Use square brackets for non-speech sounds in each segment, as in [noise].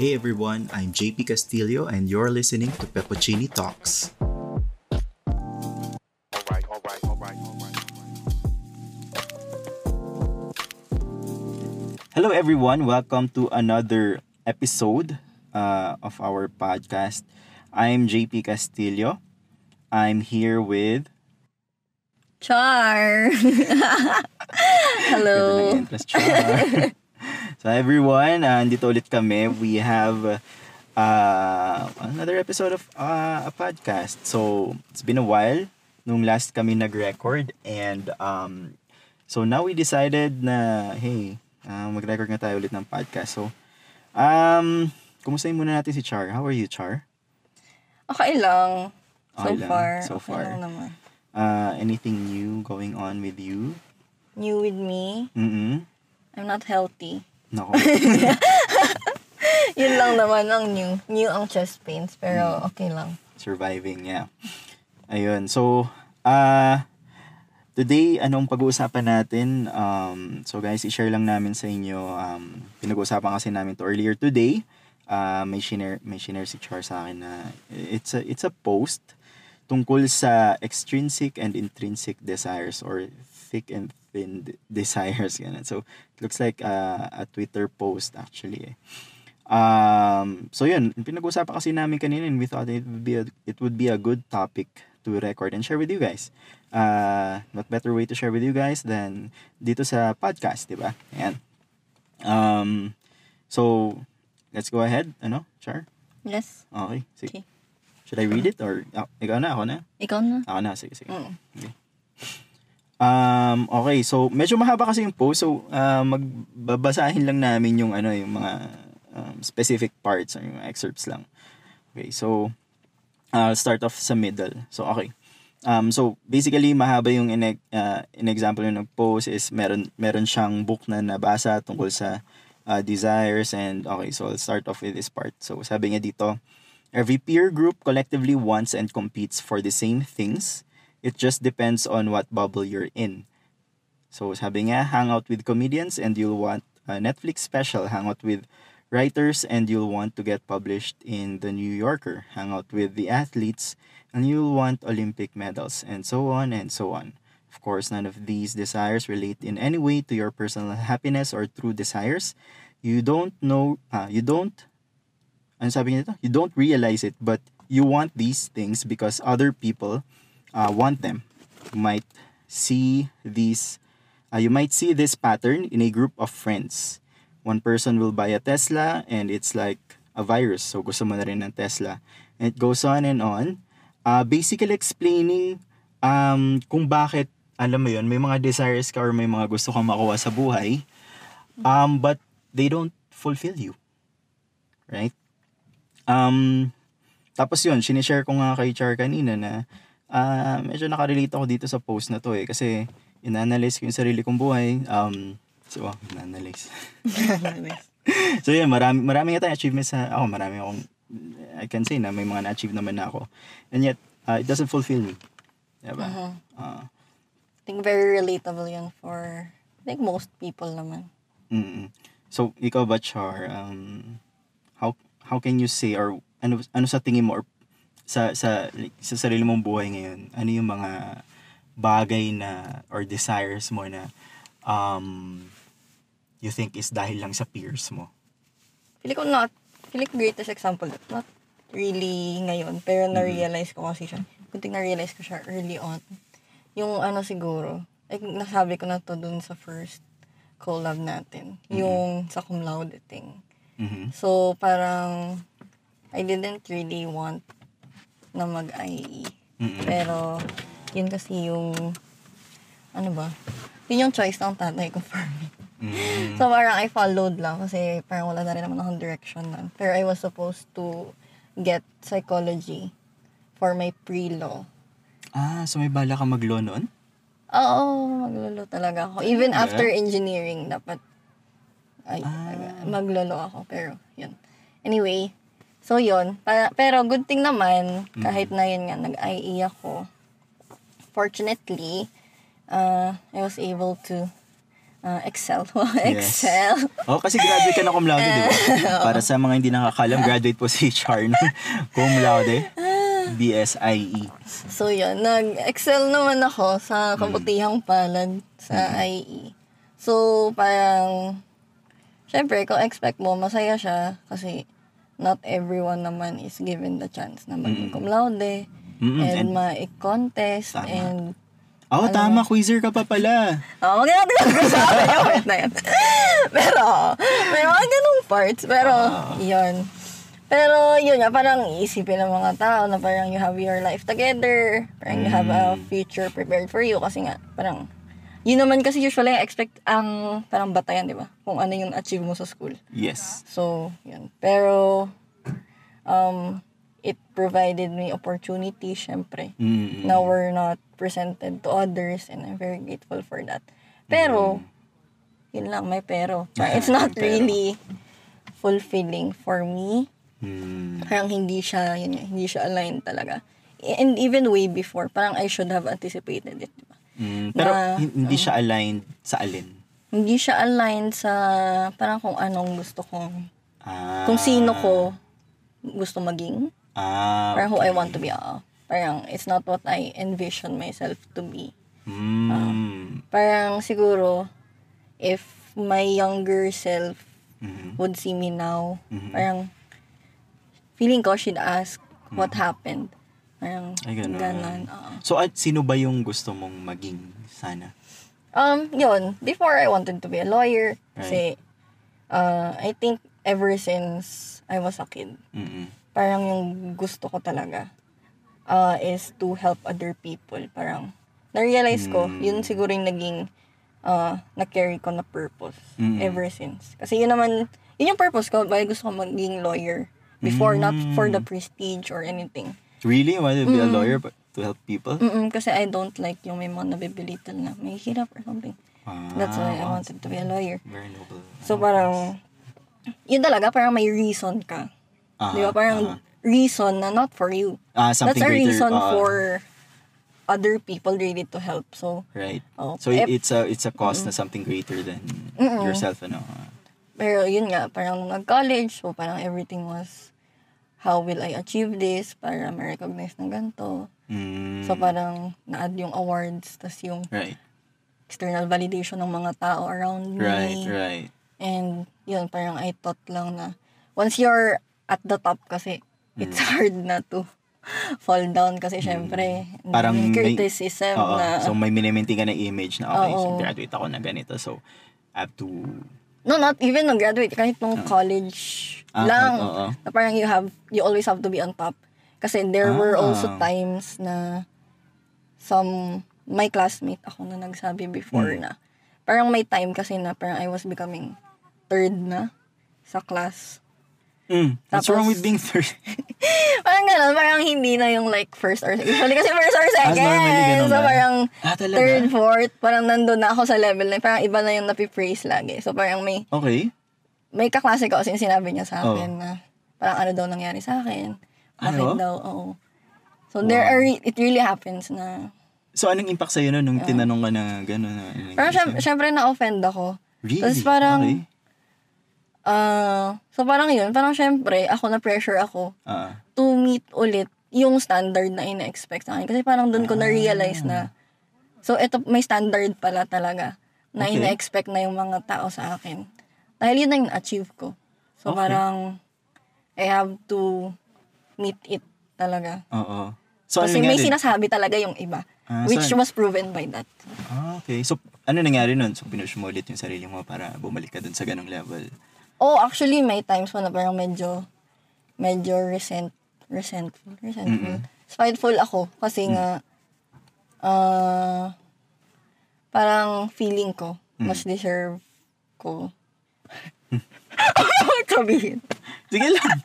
Hey everyone, I'm JP Castillo and you're listening to Peppuccini Talks. Hello, everyone. Welcome to another episode uh, of our podcast. I'm JP Castillo. I'm here with. Char! [laughs] Hello! Entrance, Char. [laughs] so, everyone, uh, andito ulit kami. We have uh, another episode of uh, a podcast. So, it's been a while nung last kami nag-record. And um, so, now we decided na, hey, uh, mag-record nga tayo ulit ng podcast. So, um, kumustahin muna natin si Char. How are you, Char? Okay lang. So Okay lang, far. so okay far. lang naman. Uh, anything new going on with you? New with me. Mm-mm. I'm not healthy. Nako. [laughs] Yun lang naman ang new. New ang chest pains. Mm. Pero okay lang. Surviving, yeah. Ayun. So, uh, today, anong pag-uusapan natin? Um, so guys, i-share lang namin sa inyo. Um, pinag-uusapan kasi namin to earlier today. Uh, may share may share si Char sa akin na it's a it's a post tungkol sa extrinsic and intrinsic desires or thick and thin de- desires ganun. So it looks like uh, a Twitter post actually. eh. Um, so yun, pinag-usapan kasi namin kanina and we thought it would be a, it would be a good topic to record and share with you guys. Uh, what better way to share with you guys than dito sa podcast, di ba? Ayan. Um, so, let's go ahead. Ano, Char? Yes? Okay. Sige. Okay. Should I read it or ah, ikaw na, ako na? Ikaw na? Ako na, sige, sige. Mm. Um, okay, so medyo mahaba kasi yung post. So, uh, magbabasahin lang namin yung ano, yung mga um, specific parts or yung excerpts lang. Okay, so I'll start off sa middle. So, okay. Um, so, basically, mahaba yung in, uh, in example yung nag-post is meron, meron siyang book na nabasa tungkol sa uh, desires and okay, so I'll start off with this part. So, sabi niya dito, Every peer group collectively wants and competes for the same things. It just depends on what bubble you're in. So sabi nga, hang out with comedians and you'll want a Netflix special. Hang out with writers and you'll want to get published in the New Yorker. Hang out with the athletes and you'll want Olympic medals and so on and so on. Of course, none of these desires relate in any way to your personal happiness or true desires. You don't know, uh, you don't ano sabi niya ito? You don't realize it, but you want these things because other people uh, want them. You might see these, uh, you might see this pattern in a group of friends. One person will buy a Tesla and it's like a virus. So gusto mo na rin ng Tesla. And it goes on and on. Uh, basically explaining um, kung bakit, alam mo yun, may mga desires ka or may mga gusto kang makuha sa buhay, um, but they don't fulfill you. Right? Um, tapos yun, sinishare ko nga kay Char kanina na ah medyo nakarelate ako dito sa post na to eh. Kasi inanalyze ko yung sarili kong buhay. Um, so, oh, inanalyze. [laughs] so yun, marami, marami nga tayong achievements sa, ako marami akong, I can say na may mga na-achieve naman na ako. And yet, uh, it doesn't fulfill me. Diba? Mhm. Ah, I think very relatable yun for, I think most people naman. mm So, ikaw ba, Char, um, how, how can you say, or ano, ano sa tingin mo, or sa, sa, like, sa sarili mong buhay ngayon, ano yung mga bagay na, or desires mo na, um, you think is dahil lang sa peers mo? Pili ko not, pili ko greatest example, not really ngayon, pero na-realize ko kasi siya. Kunting na-realize ko siya early on. Yung ano siguro, like nasabi ko na to dun sa first collab natin. Yung sa cum laude thing. Mhm. So, parang, I didn't really want na mag-IE. Mm-mm. Pero, yun kasi yung, ano ba? Yun yung choice ng tatay ko for me. Mm. So, parang I followed lang kasi parang wala na rin naman akong direction nun. Pero I was supposed to get psychology for my pre-law. Ah, so may bala ka mag-law noon? Oo, maglolo talaga ako. Even Talaga? after engineering, dapat ay, Ah. maglolo ako. Pero, yun. Anyway, so yun. Pa- pero good thing naman, kahit na yun nga, nag-IE ako, fortunately, uh, I was able to Ah, Excel. [laughs] Excel. Oh, kasi graduate ka na cum laude, di ba? [laughs] Para sa mga hindi nakakalam, graduate po si Char ng [laughs] cum laude. BSIE. So, yun. Nag-excel naman ako sa kabutihang palad sa IE. So, parang, syempre, kung expect mo, masaya siya kasi not everyone naman is given the chance na mag cum laude Mm-mm, and, and- ma-contest and Oh, tama, quizzer ka pa pala. Oh, wag natin pag-usapan yung part na yun. Pero, may mga ganung parts. Pero, yun. Pero, yun nga, parang isipin ng mga tao na parang you have your life together. Parang you have a future prepared for you. Kasi nga, parang, yun naman kasi usually expect ang parang batayan, di ba? Kung ano yung achieve mo sa school. Yes. So, yun. Pero, um, it provided me opportunity, syempre Mm. na were not presented to others and I'm very grateful for that. Pero, yun lang, may pero. [laughs] It's not really fulfilling for me. Mm. Parang hindi siya, yun, hindi siya aligned talaga. And even way before, parang I should have anticipated it. Mm. Pero Na- hin- hindi siya aligned sa alin. Hindi siya aligned sa parang kung anong gusto kong, Ah. kung sino ko gusto maging. Ah. Parang who I want to be. ah. parang it's not what I envision myself to be. Mm. Parang siguro, if my younger self Mhm. would see me now, Mhm. parang feeling ko she'd ask what happened. Parang Ay, ganun. ganon. oo. So, at sino ba yung gusto mong maging sana? Um, yun. Before I wanted to be a lawyer. Kasi, uh, I think ever since I was a kid, Mm-mm. parang yung gusto ko talaga uh, is to help other people. Parang, na-realize ko, Mm. yun siguro yung naging uh, na-carry ko na purpose Mm. ever since. Kasi yun naman, yun yung purpose ko, bakit gusto ko maging lawyer. Before, not for the prestige or anything. Really? You want to be a lawyer but to help people? Mm-mm, kasi I don't like yung may mga nabibilitan na may hirap or something. Ah, That's why I wow. wanted to be a lawyer. Very noble. So parang, yun talaga, parang may reason ka. Ah, Di ba? Parang ah. reason na not for you. Ah, something That's a greater. reason ah, for other people really to help. So, Right. oh, So eh, it's a it's a cause na something greater than yourself ano. Ah. pero yun nga, parang nag-college, so parang everything was, how will I achieve this para ma-recognize ng ganito. Mm, So parang na-add yung awards, tas yung right. external validation ng mga tao around me. Right, right. And yun, parang I thought lang na once you're at the top kasi, it's hard na to [laughs] fall down kasi syempre, Mm. Parang may may- criticism Oo. na, So may minimaintain ka na image na okay, so Oo. graduate ako na ganito. So I have to no, not even nung graduate, kahit nung college Ah, lang, kahit- oo. na parang you have, you always have to be on top. Kasi there were Ah. also times na some, my classmate ako na nagsabi before Hmm. na, parang may time kasi na parang I was becoming third na sa class. Mm, what's Tapos- wrong with being third? Parang gano'n, parang hindi na yung like first or usually kasi first or second. normally ganun so parang Ah, talaga? third, fourth, parang nandun na ako sa level na parang iba na yung napipraise lagi. So parang may okay. may kaklase ko kasi sinabi niya sa akin Oh. na parang ano daw nangyari sa akin. Bakit Ano? daw, oo. So there are, re- it really happens na, So anong impact sa'yo nun nung tinanong ka na gano'n? Na, ano parang syempre na-offend ako. Really? Tapos parang, Okay. Ah, so parang yun, parang syempre, ako na-pressure ako Ah. to meet ulit yung standard na ina-expect sa akin. Kasi parang doon ko na-realize na, so ito, may standard pala talaga na Okay. ina-expect na yung mga tao sa akin. Dahil yun na yung achieve ko. So Okay. parang, I have to meet it talaga. Oo. So Kasi ano may sinasabi talaga yung iba. Ah, which so- was proven by that. Ah, okay. So ano nangyari nun? So pinush mo ulit yung sarili mo para bumalik ka dun sa ganong level. Oh, actually, may times pa na parang medyo, medyo resent, resentful, resentful. Spiteful ako kasi Mm. nga, ah, parang feeling ko, Mm. mas deserve ko. [laughs] Sabihin? Sige lang.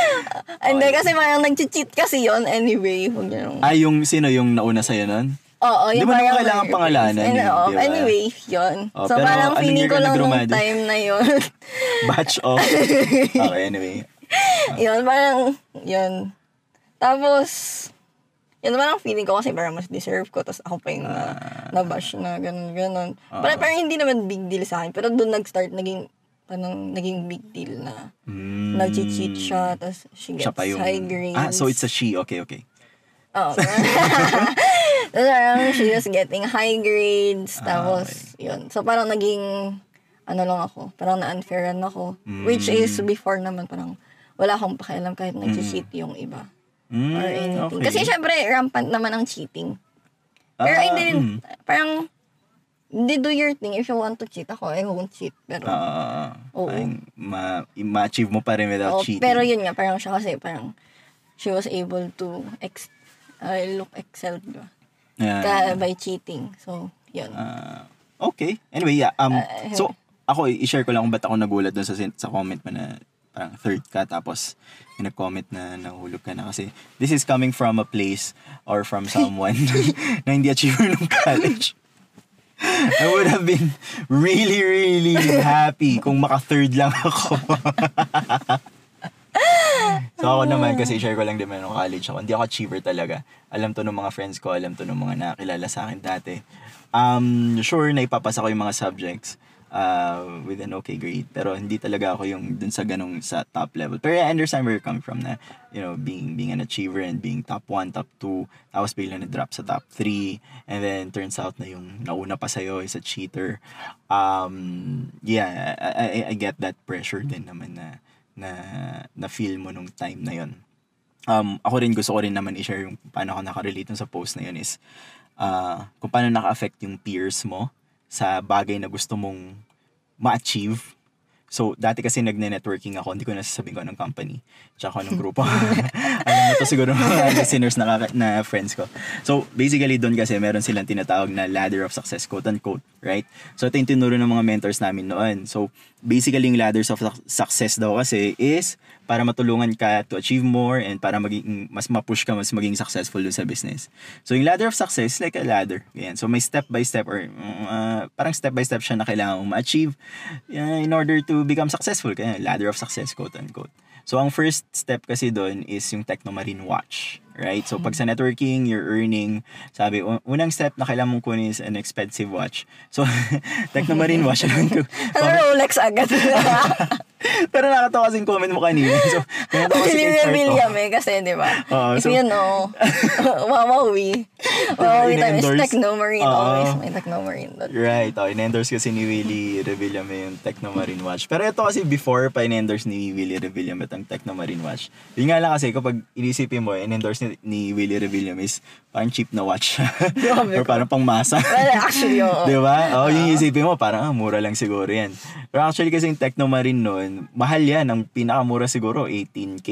[laughs] Hindi, kasi parang nag-cheat kasi yon anyway. Huwag nung- ah, yung sino yung nauna sa'yo nun? Oo, Di yung ba naman parang kailangan pangalanan And, yun, oo, di ba? Anyway, yun. Oh, so pero parang anong feeling year ko ka lang nung time na yun. [laughs] Batch of... [laughs] okay, anyway. yun, parang, yun. Tapos, Yun parang feeling ko kasi parang mas deserve ko. Tapos ako pa yung na, nabash na ganun, ganun. Parang, parang hindi naman big deal sa akin. Pero doon nag-start naging, parang naging big deal na Mm. nag-cheat siya. Tapos she gets Siya pa yung... high grades. Ah, so it's a she. Okay, okay. Oo. [laughs] Tapos parang she was getting high grades. Ah, Tapos, yun. So, parang naging, ano lang ako, parang na-unfairan ako. Mm. Which is, before naman, parang wala akong pakialam kahit nag-cheat yung iba. Mm, Or anything. okay. Kasi syempre, rampant naman ang cheating. Pero Ah, hindi rin, mm. parang, hindi do your thing. If you want to cheat ako, I won't cheat. Pero, Ah, Oo. ma- ma-achieve mo pa rin without Oo, cheating. pero yun nga, parang siya kasi, parang, she was able to ex, uh, look excel, di ba? Yeah. Ka, by cheating. So, yun. Ah, okay. Anyway, yeah. Um, Ah, so, ako, i-share ko lang kung ba't ako nagulat dun sa, sa comment mo na parang third ka tapos may nag-comment na nahulog ka na kasi this is coming from a place or from [laughs] someone [laughs] na hindi achiever ng college. [laughs] I would have been really, really happy kung maka-third lang ako. [laughs] so ako naman, kasi share ko lang din ng college ako. Hindi ako achiever talaga. Alam to ng mga friends ko, alam to ng mga nakakilala sa akin dati. Um, sure, na ipapasa ko yung mga subjects uh, with an okay grade. Pero hindi talaga ako yung dun sa ganong sa top level. Pero I understand where you're coming from na, you know, being being an achiever and being top 1, top 2, tapos bigla na-drop sa top 3, and then turns out na yung nauna pa sa'yo is a cheater. Um, yeah, I, I, I get that pressure din naman na na na feel mo nung time na yon. Um, ako rin gusto ko rin naman i-share yung paano ako nakarelate sa post na yun is uh, kung paano naka-affect yung peers mo sa bagay na gusto mong ma-achieve. So, dati kasi nagne-networking ako, hindi ko nasasabihin ko anong company, tsaka anong grupo. [laughs] [laughs] Alam mo to siguro mga listeners na, na friends ko. So, basically doon kasi meron silang tinatawag na ladder of success, quote unquote, right? So, ito yung tinuro ng mga mentors namin noon. So, basically yung ladders of suc- success daw kasi is para matulungan ka to achieve more and para maging mas ma-push ka mas maging successful dun sa business. So yung ladder of success is like a ladder. Ganyan. So may step by step or uh, parang step by step siya na kailangan mong ma-achieve uh, in order to become successful. Kaya ladder of success quote unquote. So ang first step kasi doon is yung Technomarine Watch. Right? So pag sa networking, you're earning, sabi, un- unang step na kailangan mong kunin is an expensive watch. So, [laughs] Technomarine Watch. [laughs] alam ko, Ano Rolex agad? [laughs] [laughs] pero nakatawa kasing comment mo kanina. [laughs] So, kaya kasi kay Sarto. William eh, kasi di ba? Oo, If so- you know, [laughs] Wawawi. Wawawi times In-endorse. Technomarine. Oo. Always may Technomarine doon. Right, oh, in-endorse kasi ni Willie Revillame yung Technomarine Watch. Pero ito kasi before pa in-endorse ni Willie Revillame itong Technomarine Watch. Yun nga lang kasi kapag inisipin mo, in-endorse ni, ni Willie Revillame is parang cheap na watch. Or parang pang masa. Well, actually, oo. Di ba? Oo, yung isipin mo, parang ah, mura lang siguro yan. Pero actually kasi yung Technomarine noon, mahal yan. Ang pinakamura siguro, 18K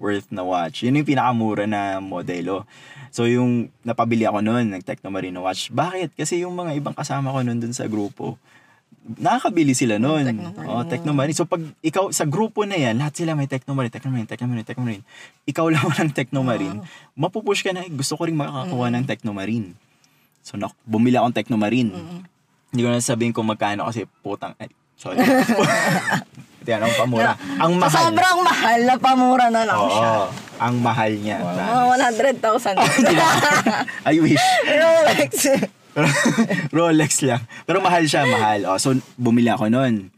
worth na watch. Yun yung pinakamura na modelo. So yung napabili ako noon, ng Technomarine na watch. Bakit? Kasi yung mga ibang kasama ko noon dun sa grupo, nakakabili sila noon. Technomarine. Oh, Technomarine. So pag ikaw sa grupo na yan, lahat sila may Technomarine, Technomarine, Technomarine, Technomarine. Ikaw lang [laughs] walang Technomarine, mapupush ka na, "Eh, gusto ko rin makakakuha ng Technomarine. So nak bumili akong Technomarine. Hindi ko na sabihin kung magkano kasi putang, ay, sorry. [laughs] Hindi ano, pamura. Ang Sa mahal. sobrang mahal na pamura na lang Oo, siya. ang mahal niya. Mga 100,000. [laughs] I wish. Rolex. [laughs] Rolex lang. Pero mahal siya, mahal. Oh, so, bumili ako nun.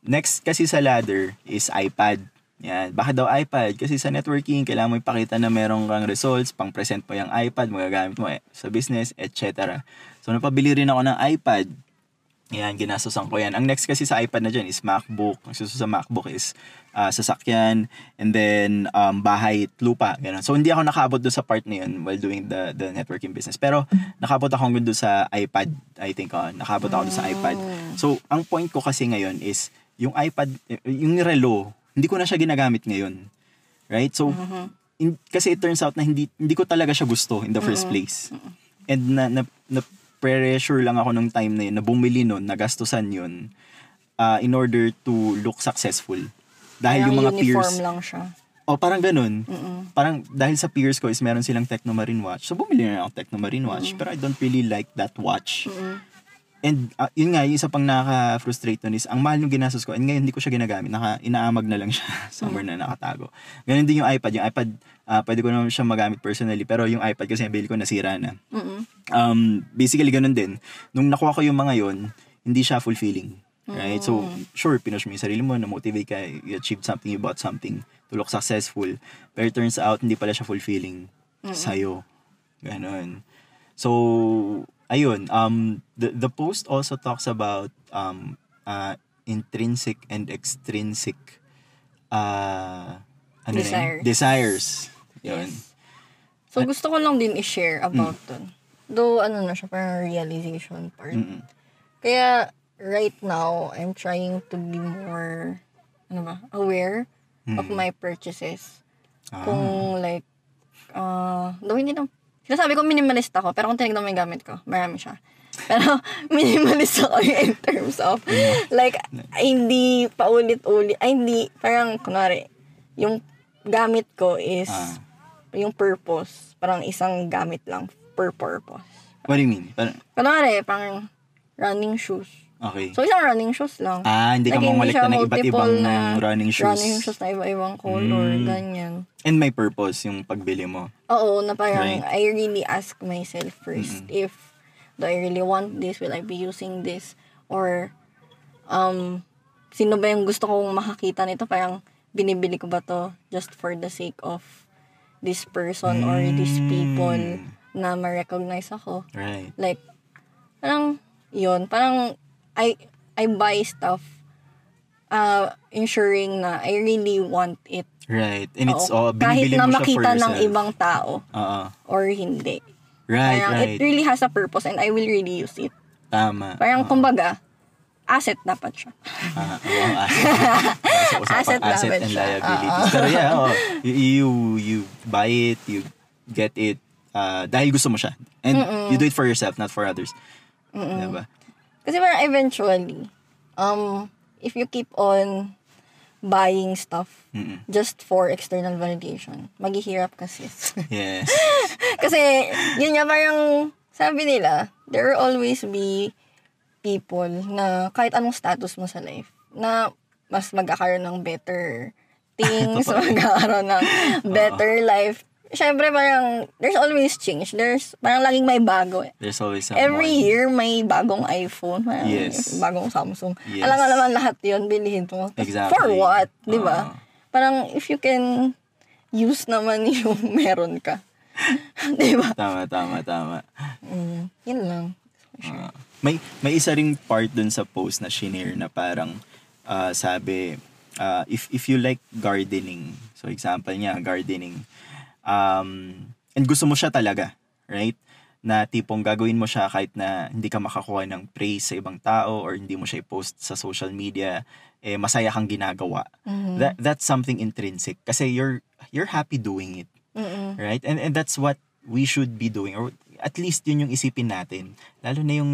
Next kasi sa ladder is iPad. Yan. Bakit daw iPad? Kasi sa networking, kailangan mo ipakita na meron kang results, pang-present mo yung iPad, magagamit mo eh, sa business, etc. So, napabili rin ako ng iPad. Yan, ginastosan ko yan. Ang next kasi sa iPad na dyan is MacBook. Ang susunod sa MacBook is ah, sasakyan, and then um, bahay, lupa. Ganun. So, hindi ako nakaabot doon sa part na yun while doing the, the networking business. Pero, nakaabot ako doon sa iPad. I think, oh, nakaabot ako doon sa iPad. So, ang point ko kasi ngayon is, yung iPad, yung relo, hindi ko na siya ginagamit ngayon. Right? So, in- kasi it turns out na hindi hindi ko talaga siya gusto in the first place. And na, na, na pressure lang ako nung time na yun, na bumili nun, nagastusan yun, uh, in order to look successful. Dahil yung mga uniform peers, lang siya. oh parang ganun. Parang dahil sa peers ko is meron silang Technomarine watch. So bumili na ako Technomarine watch, pero I don't really like that watch. And ah, yun nga, yung isa pang nakaka-frustrate nun is, ang mahal yung ginastos ko, and ngayon hindi ko siya ginagamit, naka, inaamag na lang siya, [laughs] somewhere na nakatago. Ganun din yung iPad. Yung iPad, ah, pwede ko naman siya magamit personally, pero yung iPad kasi nabili ko, nasira na. Mm-mm. Um, basically, ganun din. Nung nakuha ko yung mga yon hindi siya fulfilling. Right? So, sure, pinush mo yung sarili mo, na-motivate ka, you achieved something, you bought something to look successful. Pero it turns out, hindi pala siya fulfilling sa'yo. Ganon. So, ayun, um, the, the post also talks about um, uh, intrinsic and extrinsic uh, ano na yun? Desires. Desires. Yun. So, gusto ko lang din i-share about dun. Though, ano na siya, parang realization part. Mm-mm. Kaya, right now, I'm trying to be more, ano ba, aware of Mm. my purchases. Ah. Kung like, uh, though hindi na, sinasabi ko minimalist ako, pero kung tinignan mo yung gamit ko, marami siya. Pero, [laughs] minimalist ako in terms of, like, ay, hindi paulit-ulit, ay, hindi, parang, kunwari, yung gamit ko is, Ah. yung purpose, parang isang gamit lang per purpose. What do you mean? Parang, Kunwari, parang running shoes. Okay. So, isang running shoes lang. ah, hindi ka Like, siya ng iba't ibang multiple na running shoes. Running shoes na iba-ibang color, Mm. ganyan. And may purpose yung pagbili mo. Oo, na parang Right. I really ask myself first if do I really want this? Will I be using this? Or um sino ba yung gusto kong makakita nito? Parang binibili ko ba to just for the sake of this person or these people na ma-recognize ako? Right. Like, parang, yun, parang, I, I buy stuff, uh, ensuring na I really want it. Right. And it's Oo. all, Kahit binibili na mo siya for makita ng ibang tao Oo. or hindi. Right, Parang right. it really has a purpose and I will really use it. Tama. Parang kumbaga, asset dapat siya. Ah, oo, ang asset. Usapang [laughs] Asset asset, dapat and siya. liabilities. Pero yeah, oh, you, you, you buy it, you get it, uh, dahil gusto mo siya. And you do it for yourself, not for others. Diba? Kasi parang eventually, um, if you keep on buying stuff Mm-mm. just for external validation, maghihirap kasi. [laughs] Yes. [laughs] Kasi, yun nga parang, sabi nila, there will always be people na kahit anong status mo sa life, na mas magkakaroon ng better things, [laughs] magkakaroon ng better life. Siyempre, parang, there's always change. There's, parang laging may bago. eh. There's always someone. Every year, may bagong iPhone, parang Yes. bagong Samsung. Yes. Alam nga naman lahat yun, bilhin mo. Exactly. For what? Di ba? Ah. Parang, if you can use naman [laughs] yung meron ka. [laughs] di ba? Tama, tama, tama. Mm, yun lang. Ah. may may isa ring part dun sa post na shinare na parang ah, sabi ah, if if you like gardening so example niya gardening um and gusto mo siya talaga right na tipong gagawin mo siya kahit na hindi ka makakuha ng praise sa ibang tao or hindi mo siya i-post sa social media eh masaya kang ginagawa Mhm. that that's something intrinsic kasi you're you're happy doing it Mm-mm. right? And and that's what we should be doing or at least yun yung isipin natin. Lalo na yung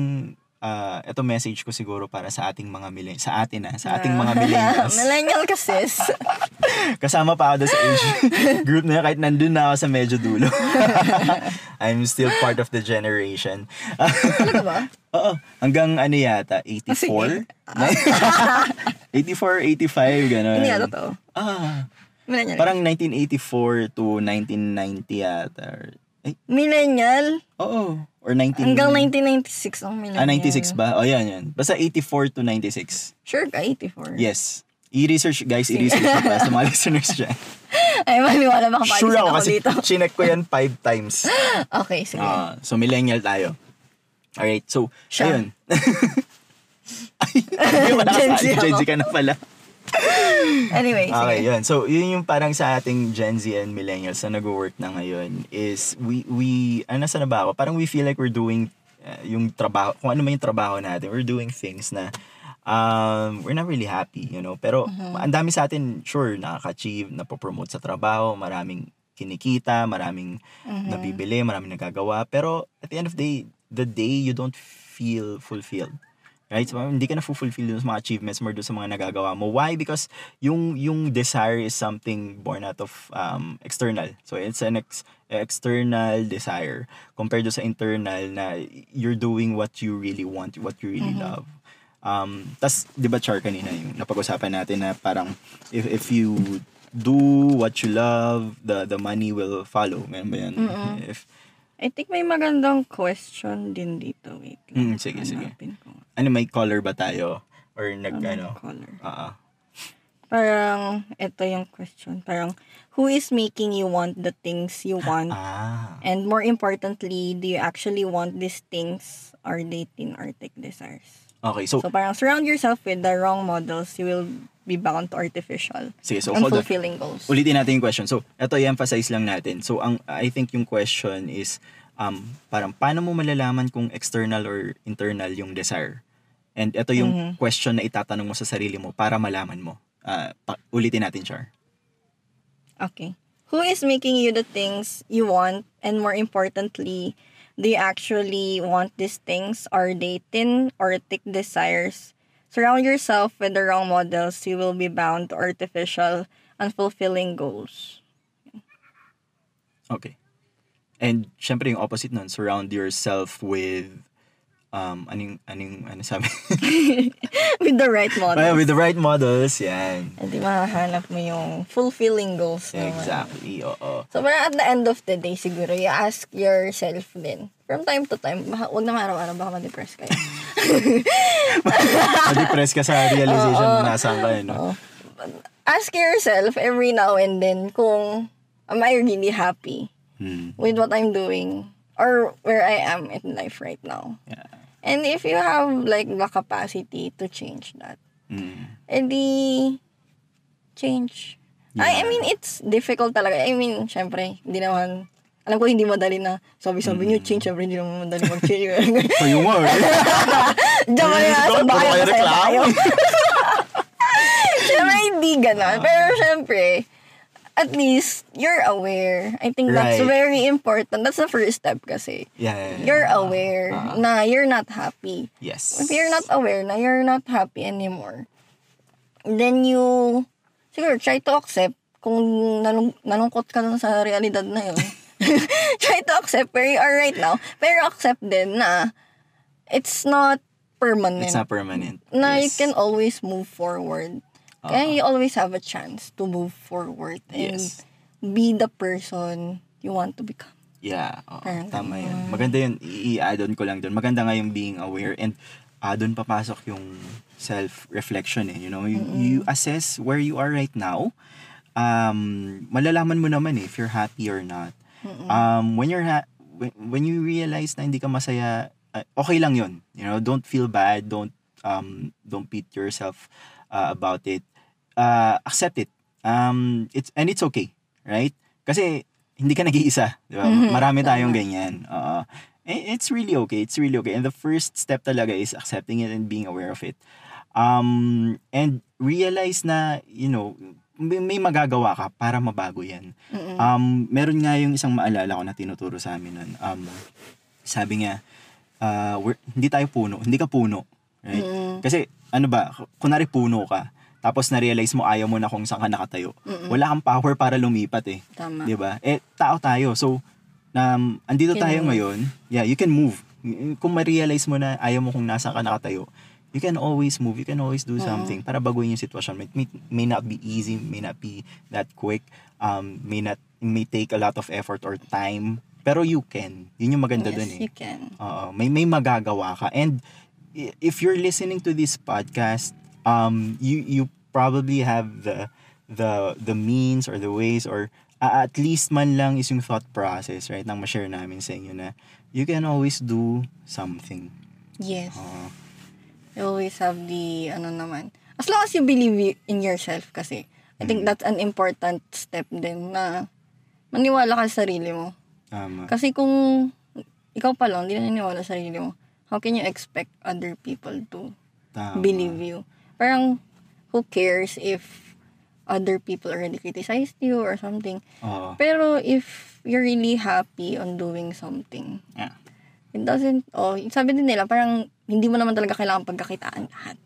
uh, ito message ko siguro para sa ating mga millennials, sa atin ah, sa ating mga [laughs] millennials. Millennial kasi. [laughs] Kasama pa ako sa age [laughs] group na yun, kahit nandun na ako sa medyo dulo. I'm still part of the generation. Talaga ba? Oo, hanggang ano yata, Ah, sige. 84? 84, 85, gano'n. Hindi nga totoo. Ah, Millennial. parang 1984 to 1990 yata. Eh, Millennial? Oo. Or 19... Hanggang 1996 ang millennial. Ah, 96 ba? O, yan, yan. Basta 84 to 96. Sure ka, 84. Yes. I-research, guys, i-research [laughs] ko para sa mga listeners dyan. Ay, maniwala baka Sure paalisin ako ako kasi dito. [laughs] chinek ko yan five times. [laughs] Okay, sige. Ah, so, millennial tayo. Alright, so, Siya. ayun. Ay, wala ka Gen Z ka na pala. [laughs] anyway, Okay, sige. yun. So, yun yung parang sa ating Gen Z and millennials na nag-work na ngayon is we, we, ano nasa na ba ako? Parang we feel like we're doing uh, yung trabaho, kung ano man yung trabaho natin, we're doing things na um, we're not really happy, you know? Pero ang dami sa atin, sure, nakaka-achieve, napopromote sa trabaho, maraming kinikita, maraming nabibili, maraming nagagawa. Pero at the end of the day, the day you don't feel fulfilled. Right? So, hindi ka na fulfill dun sa mga achievements mo, dun sa mga nagagawa mo. Why? Because yung yung desire is something born out of um, external. So, it's an ex- external desire compared do sa internal na you're doing what you really want, what you really love. Um, tas, di ba, Char, kanina yung napag-usapan natin na parang if, if you do what you love, the the money will follow. Ganun ba yan? If, I think may magandang question din dito. Wait Mm, lang. sige, sige. Hanapin ko. ano, may color ba tayo? Or nag, ano? Anong color? Oo. Parang, ito yung question. Parang, who is making you want the things you want? Ah. And more importantly, do you actually want these things or they thin or thick desires? Okay, so, So parang surround yourself with the wrong models, you will be bound to artificial, sige, so hold on. unfulfilling goals. Ulitin natin yung question. So, ito i-emphasize lang natin. So, ang I think yung question is um parang paano mo malalaman kung external or internal yung desire? And ito yung Mhm. question na itatanong mo sa sarili mo para malaman mo. Ah, pa- ulitin natin, Char. Okay. Who is making you the things you want? And more importantly, do you actually want these things? Are they thin or thick desires? Surround yourself with the wrong models, you will be bound to artificial, unfulfilling goals. Okay. And syempre yung opposite nun, surround yourself with um anong anong ano sabi? [laughs] with the right Well, models. with the right models, yan. And di mahahanap mo yung fulfilling goals naman. Exactly. Oo. So, parang at the end of the day, siguro, you ask yourself din, from time to time, baka, wag naman araw-araw, baka ma-depress kayo. [laughs] Ma-depress ka sa realization na nasaan ka, eh, no? Oo. ask yourself every now and then kung, am I really happy Hmm. with what I'm doing or where I am in life right now? Yeah. And if you have like the capacity to change that, Hmm. edi change. I, I Yeah. mean, it's difficult talaga. I mean, syempre, hindi naman, alam ko hindi madali na sabi-sabi Mm. niyo change, syempre hindi naman madali mag-change. [laughs] Kayo nga, eh. Diyan ka na, Ikaw, sa bahay masaya reklamo. tayo. [laughs] syempre, hindi ganon. Pero syempre, at least, you're aware. I think that's Right. very important. That's the first step kasi. Yeah, yeah, yeah. You're aware Ah. na you're not happy. Yes. If you're not aware na you're not happy anymore, then you, siguro, try to accept kung nalung, nalungkot ka dun sa realidad na yun. [laughs] try to accept where you are right now. Pero accept din na it's not permanent. It's not permanent. na you Yes. can always move forward. Kaya you always have a chance to move forward and Yes. be the person you want to become. Yeah, oo, Parang tama yun. Maganda yun, i- i-add on ko lang doon. Maganda nga yung being aware and uh, doon papasok yung self-reflection eh. You know, you, you assess where you are right now. Um, malalaman mo naman eh if you're happy or not. Um, when you're ha- when, when you realize na hindi ka masaya, uh, okay lang yun. You know, don't feel bad, don't um don't beat yourself uh, about it. Uh, accept it. Um, it's and it's okay, right? Kasi hindi ka nag-iisa, di ba? Mhm, Marami tayong tama. ganyan. Eh, it's really okay. It's really okay. And the first step talaga is accepting it and being aware of it. Um, and realize na, you know, may, may magagawa ka para mabago yan. Um, meron nga yung isang maalala ko na tinuturo sa amin nun. Um, sabi niya, uh, we're, hindi tayo puno. Hindi ka puno. Right? Mm. Kasi, ano ba, kunwari puno ka, tapos na-realize mo ayaw mo na kung saan ka nakatayo. Wala kang power para lumipat eh. Tama. 'Di ba? Eh tao tayo. So um andito Can tayo move. ngayon. Yeah, you can move. Kung ma-realize mo na ayaw mo kung nasa ka nakatayo, you can always move. You can always do something para baguhin yung sitwasyon. It may, may not be easy, may not be that quick, um may not may take a lot of effort or time, pero you can. Yun yung maganda yes, dun eh. you can. Oo, may may magagawa ka. And if you're listening to this podcast, um you you probably have the the the means or the ways or uh, at least man lang is yung thought process, right? Nang ma-share namin sa inyo na you can always do something. Yes. Oo. You always have the, ano naman. As long as you believe in yourself kasi. I think that's an important step din na maniwala ka sa sarili mo. tama. Kasi kung ikaw pa lang, hindi na naniniwala sa sarili mo, how can you expect other people to Tama. believe you? Parang, who cares if other people already criticized you or something. Oo. Pero if you're really happy on doing something, Yeah. it doesn't, oh, sabi din nila, parang hindi mo naman talaga kailangan pagkakitaan lahat.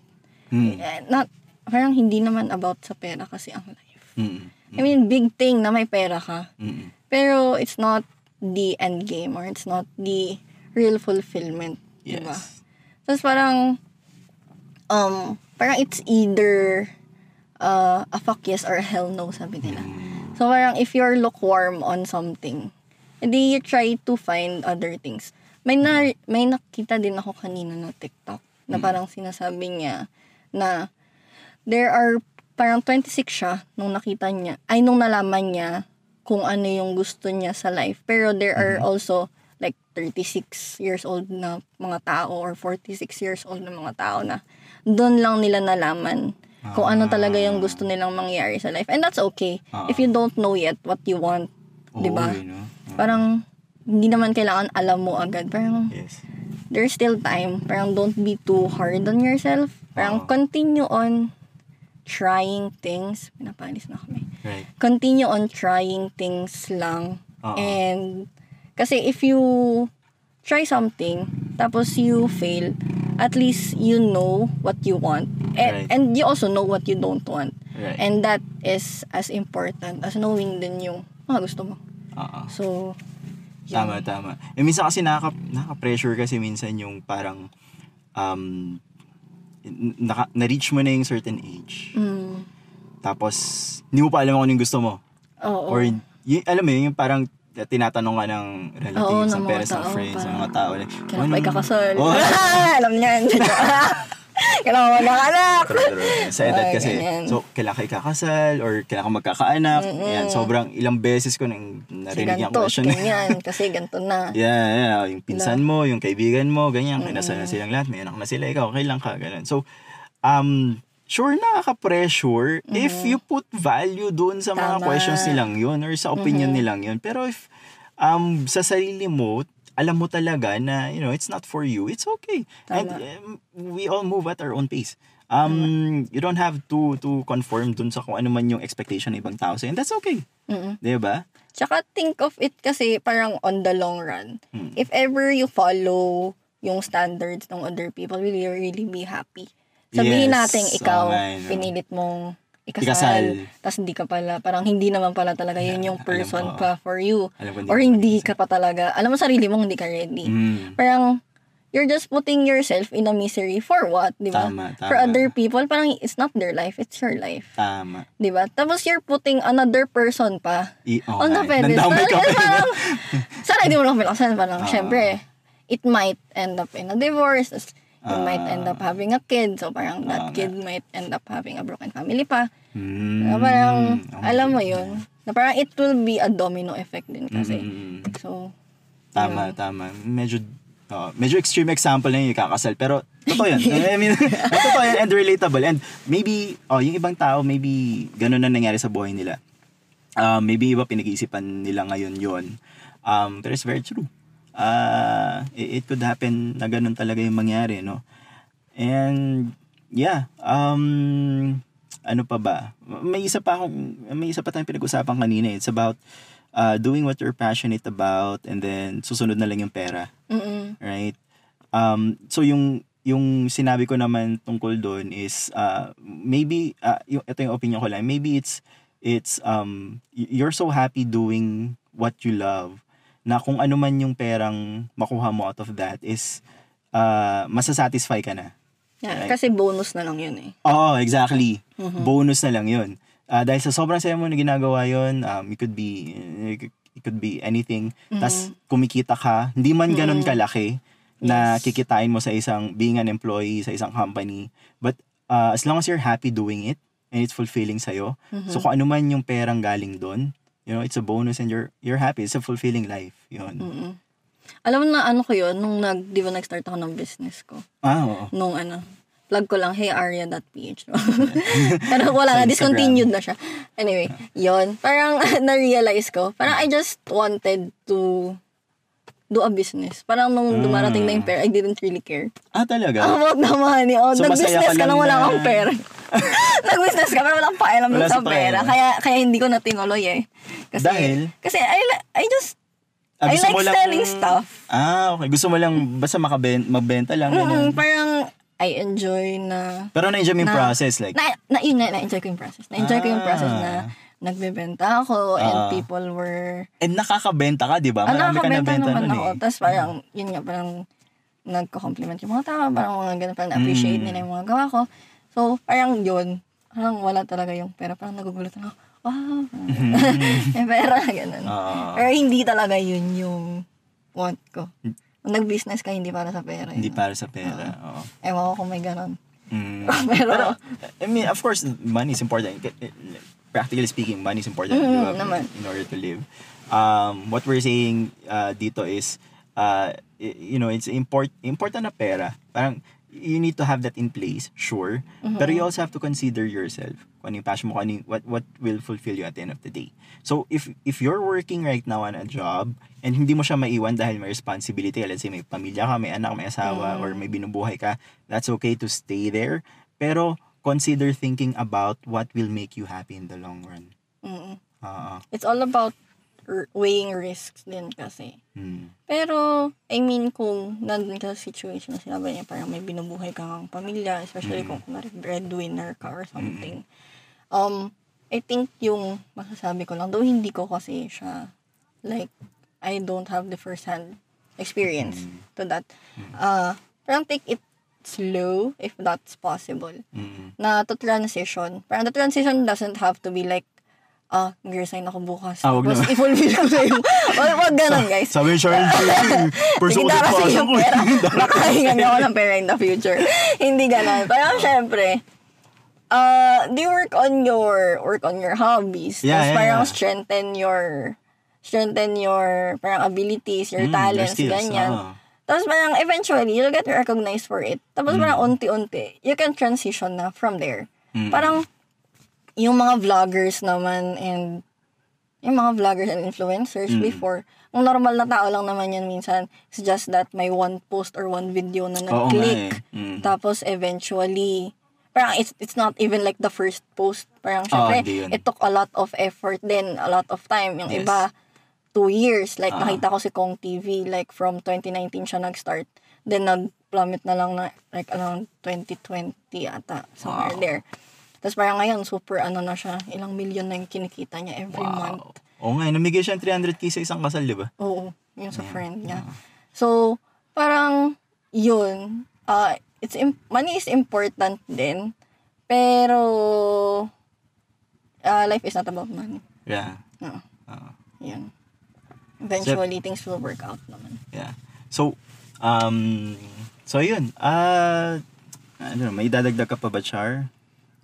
Mm. Eh, not, parang hindi naman about sa pera kasi ang life. Mm. I mean, big thing na may pera ka. Mm. Pero it's not the end game or it's not the real fulfillment. Yes. Diba? Tapos parang, um, parang it's either uh, a fuck yes or a hell no, sabi nila. So parang if you're lukewarm on something, edi you try to find other things. May na, may nakita din ako kanina na TikTok na parang sinasabi niya na there are parang 26 siya nung nakita niya, ay nung nalaman niya kung ano yung gusto niya sa life. Pero there are also like 36 years old na mga tao or 46 years old na mga tao na doon lang nila nalaman kung ano talaga yung gusto nilang mangyari sa life. And that's okay. If you don't know yet what you want, Oo, 'di ba? eh, no? Parang hindi naman kailangan alam mo agad. Parang Yes. there's still time. Parang don't be too hard on yourself. Parang Oo. continue on trying things. Pinapalis na kami. Right. Continue on trying things lang. Oo. And kasi if you try something, tapos you fail, at least you know what you want. And, Right. and you also know what you don't want. Right. And that is as important as knowing din yung mga gusto mo. Oo. So, Tama, tama. Eh, minsan kasi nakaka, nakaka-pressure kasi minsan yung parang um, naka, na-reach mo na yung certain age. mm, Tapos, hindi mo pa alam kung ano yung gusto mo. oo. Or, y- alam mo yun, yung parang tinatanong ka ng relatives, Oo, ng ng mga parents, ng tao, friends, ng parang, mga tao. Like, Kailan ano- pa ikakasal? Oo. [laughs] Alam niyan. Kailan mo true. Sa edad Ay, kasi. ganyan. So, kailangan ka ikakasal or kailangan ka magkakaanak. Ayan, sobrang ilang beses ko nang Kasi narinig yung ganito, question. ganyan. [laughs] Kasi ganito na. Yeah, yeah. Yung pinsan mo, yung kaibigan mo, ganyan. Kinasal na silang lahat. May anak na sila. Ikaw, okay lang ka. Ganun. So, um, sure nakaka-pressure if you put value doon sa mga Tama. questions nilang yun or sa opinion nilang yun. Pero if um, sa sarili mo, alam mo talaga na, you know, it's not for you, it's okay. And Tama. um, we all move at our own pace. Um, you don't have to to conform dun sa kung ano man yung expectation ng ibang tao sa'yo. And that's okay. Mm-mm. 'Di ba? Tsaka think of it kasi parang on the long run. Hmm. If ever you follow yung standards ng other people, will you really be happy? Sabihin Yes. natin ikaw, no. pinilit mong ikasal, Ikasal. tapos hindi ka pala, parang hindi naman pala talaga yun yung person pa for you. Alam ko hindi Or hindi ka pa talaga, alam mo sarili mong hindi ka ready. Mm. Parang, you're just putting yourself in a misery for what, di ba? Tama, tama. For other people, parang it's not their life, it's your life. Tama. Di ba? Tapos you're putting another person pa I, oh, on the pedestal. Nandamay ka pa. Kasi [laughs] parang, sana hindi mo lang pinakasan. Parang, Ah. syempre, it might end up in a divorce. You Ah. might end up having a kid. So, parang Ah, that kid might end up having a broken family pa. Mm. Na parang, Oh, alam mo yun. Na parang it will be a domino effect din kasi. Mm. So, Tama, tama. Medyo oh, medyo extreme example na yung kakasal. Pero, totoo yan. [laughs] I mean, [laughs] totoo yan and relatable. And maybe, oh, yung ibang tao, maybe ganun na nangyari sa buhay nila. Um, maybe iba pinag-iisipan nila ngayon yon Um, pero it's very true. Uh, it, it could happen na ganun talaga yung mangyari, no? And, yeah, um, ano pa ba? May isa pa akong, may isa pa tayong pinag-usapan kanina. It's about uh, doing what you're passionate about and then susunod na lang yung pera. mm Right? Um, so yung yung sinabi ko naman tungkol doon is uh, maybe uh, yung ito yung opinion ko lang maybe it's it's um you're so happy doing what you love na kung ano man yung perang makuha mo out of that is uh, masasatisfy ka na. yeah, Right. kasi bonus na lang yun eh. Oo, exactly. Bonus na lang yun. Ah, dahil sa sobrang saya mo na ginagawa yun, um, it could be, it could be anything. Tas kumikita ka, hindi man ganun kalaki na Yes. kikitain mo sa isang, being an employee sa isang company. But uh, as long as you're happy doing it, and it's fulfilling sa'yo, so kung ano man yung perang galing doon, you know, it's a bonus and you're you're happy. It's a fulfilling life. Yun. Mm-mm. Alam mo na ano ko yun, nung nag, di ba nag-start ako ng business ko. Ah, oo. nung ano, plug ko lang, hey Arya.ph. [laughs] [laughs] Pero wala na, discontinued na siya. Anyway, yon Parang [laughs] na-realize ko, parang I just wanted to do a business. Parang nung dumarating na yung pera, I didn't really care. Ah, talaga? About the money. Oh, So, nag-business ka ka lang nang wala na- kang pera. [laughs] nag-business ka pero walang pakialam Wala sa sa pera. pakialam. Kaya, kaya hindi ko na tinuloy eh. Kasi, Dahil? Kasi I, I just Ah, I like lang- selling stuff. Ah, okay. Gusto mo lang basta makaben magbenta lang. Mm, parang I enjoy na Pero na-enjoy mo yung Na- process. Like, na, na, yun na, na-enjoy ko yung process. Na-enjoy ko yung process Ah. na nagbebenta ako and Ah. people were and nakakabenta ka, di ba? Ah, Marami ka nabenta naman nun ako. eh. Tapos parang, yun nga, parang nagko-compliment yung mga tao, parang mga ganun, parang na-appreciate Mm. nila yung mga gawa ko. So, parang yun, parang wala talaga yung pera. Parang nagugulat ako, wow, [laughs] may pera, ganun. Ah. Pero hindi talaga yun yung want ko. Kung nag-business ka, hindi para sa pera. Hindi yun. para sa pera. Oo. Ewan ko kung may ganun. Mm. [laughs] Pero, I mean, of course, money is important. Practically speaking, money is important Mm, di ba, naman. in order to live. Um, what we're saying uh, dito is, uh, you know, it's import important na pera. Parang, you need to have that in place, sure. Pero you also have to consider yourself. Kung ano yung passion mo, kung ano yung- what, what will fulfill you at the end of the day. So, if if you're working right now on a job, and hindi mo siya maiwan dahil may responsibility, let's say may pamilya ka, may anak, may asawa, or may binubuhay ka, that's okay to stay there. Pero, consider thinking about what will make you happy in the long run. mm, Oo. it's all about weighing risks din kasi. Hmm. Pero, I mean, kung nandun ka sa situation na sinabi niya, parang may binubuhay kang pamilya, especially kung kunwari breadwinner ka or something. Um, I think yung masasabi ko lang, though hindi ko kasi siya, like, I don't have the first-hand experience to that. Uh, parang take it slow if that's possible. Mm. Na to transition. Parang the transition doesn't have to be like, ah, mag-resign ako bukas. Ah, wag Tapos naman. i-fulfill ko na yung, [laughs] wag, wag ganun, guys. Sabi ni Sharon, person ko kasi passion yung pera. Makahingan niya ako ng pera in the future. Hindi ganun. Parang syempre, uh, do you work on your, work on your hobbies. Yeah, Tapos yeah, parang yeah. strengthen your, strengthen your, parang abilities, your Mm, your talents, skills, ganyan. ah. Tapos parang eventually, you'll get recognized for it. Tapos Mm. parang unti-unti, you can transition na from there. Mm. Parang, yung mga vloggers naman and yung mga vloggers and influencers Mm. before, ang normal na tao lang naman yan minsan. It's just that may one post or one video na Oo nag-click. eh. Mm. Tapos eventually, parang it's, it's not even like the first post. Parang Oo, syempre, Ah, hindi yun. it took a lot of effort then a lot of time. Yung Yes. iba, two years. Like, Ah. nakita ko si Kong TV, like, from 2019 siya nag-start. Then, nag-plummet na lang na, like, around 2020 ata, somewhere Wow. there. Tapos parang ngayon, super ano na siya, ilang million na yung kinikita niya every month. Wow. Oo nga, namigay siya ng 300k sa isang kasal, di ba? Oo, yung sa friend niya. So, parang, yun, uh, it's im- money is important din, pero, uh, life is not about money. Yeah. No, Oo. yun. Eventually, things will work out naman. Yeah. So, um, so yun. Ah, ano, may dadagdag ka pa ba, Char?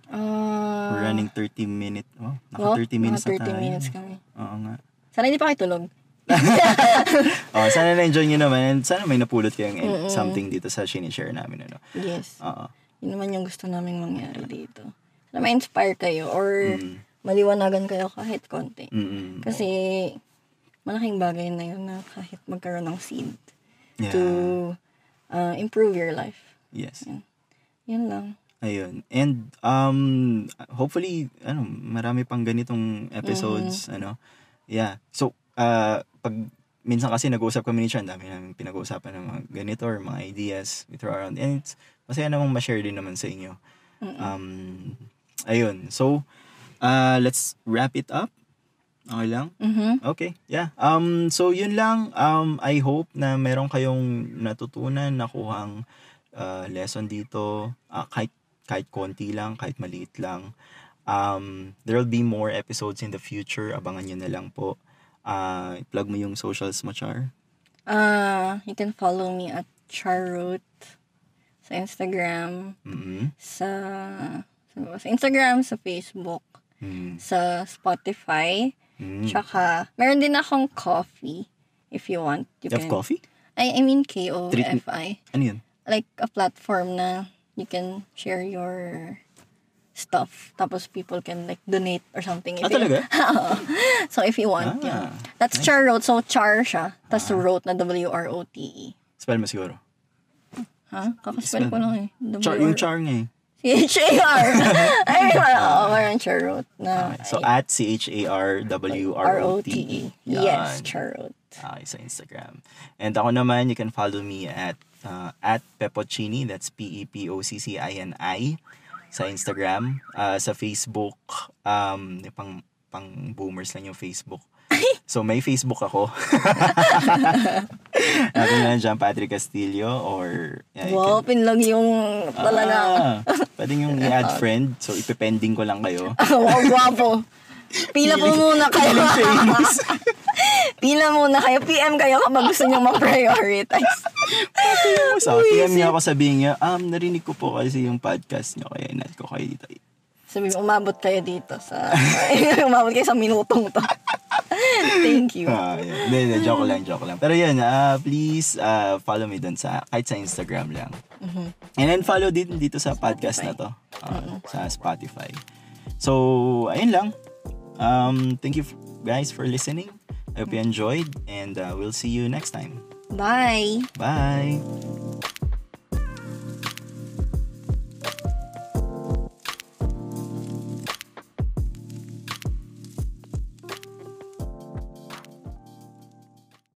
Uh, We're running 30 minutes. Oh, naka well, 30 minutes mga 30 na tayo. minutes kami. Oo nga. Sana hindi pa kayo tulog. [laughs] Oh, sana na-enjoy nyo naman. And sana may napulot kayong eh, something dito sa sinishare namin. Ano? Yes. Oo. Yun naman yung gusto naming mangyari dito. Sana ma-inspire kayo or Mm. maliwanagan kayo kahit konti. Mm-mm. Kasi malaking bagay na yun na kahit magkaroon ng seed Yeah. to uh, improve your life. Yes. Yun lang. Ayun. And um hopefully ano, marami pang ganitong episodes, ano. Yeah. So, uh pag minsan kasi nag-uusap kami ni Chan, dami namin pinag-uusapan ng mga ganito or mga ideas we throw around. And it's masaya namang ma-share din naman sa inyo. Um ayun. So, uh let's wrap it up. Okay lang? Mhm. Okay, yeah. Um, so yun lang. Um, I hope na meron kayong natutunan, nakuhang uh, lesson dito. Uh, kahit, kahit konti lang, kahit maliit lang. Um, there will be more episodes in the future. Abangan nyo na lang po. Uh, plug mo yung socials mo, Char. Uh, you can follow me at Charroot sa Instagram, Mm-hmm. sa, sa sa Instagram, sa Facebook, Mm. sa Spotify, Mm. tsaka meron din akong coffee if you want. You You have coffee? I, I mean K-O-F-I. Ano yun? Like a platform na you can share your stuff. Tapos people can like donate or something. If Ah, talaga? [laughs] so if you want, Ah, yeah. That's Char Road. So Char siya. Tapos wrote na W-R-O-T-E. Spell mo siguro. Ha? Kakaspell ko lang eh. Char, yung Char nga eh. C-H-A-R. [laughs] Ay, parang, parang Char Road na Okay. So, at C-H-A-R-W-R-O-T-E. R-O-T-E. Yes. Char Road. Okay, sa Instagram. And ako naman, you can follow me at uh, at Pepocini. That's P-E-P-O-C-C-I-N-I sa Instagram. Uh, sa Facebook, um, pang, pang boomers lang yung Facebook. [laughs] So, may Facebook ako. [laughs] Natin na dyan, Patrick Castillo or... yeah, Wow, pinlog yung talaga. Ah, pwede yung i-add friend. So, ipepending ko lang kayo. [laughs] wow, gwapo. Pila po muna kayo. Feeling famous. Pila muna kayo. PM kayo kapag gusto nyo ma-prioritize. so, PM niyo ako sabihin niyo, um, narinig ko po kasi yung podcast niyo, kaya inad ko kayo dito. Sabi mo, umabot kayo dito sa... [laughs] umabot kayo sa minutong to. [laughs] Thank you. Ah, yun. Hindi, hindi, joke lang, joke lang. Pero yun, ah, please ah, follow me dun sa, kahit sa Instagram lang. And then follow din dito sa podcast na to, ah, sa Spotify. So, ayun lang. Um, thank you guys for listening. Hope you enjoyed and uh, we'll see you next time. Bye! Bye!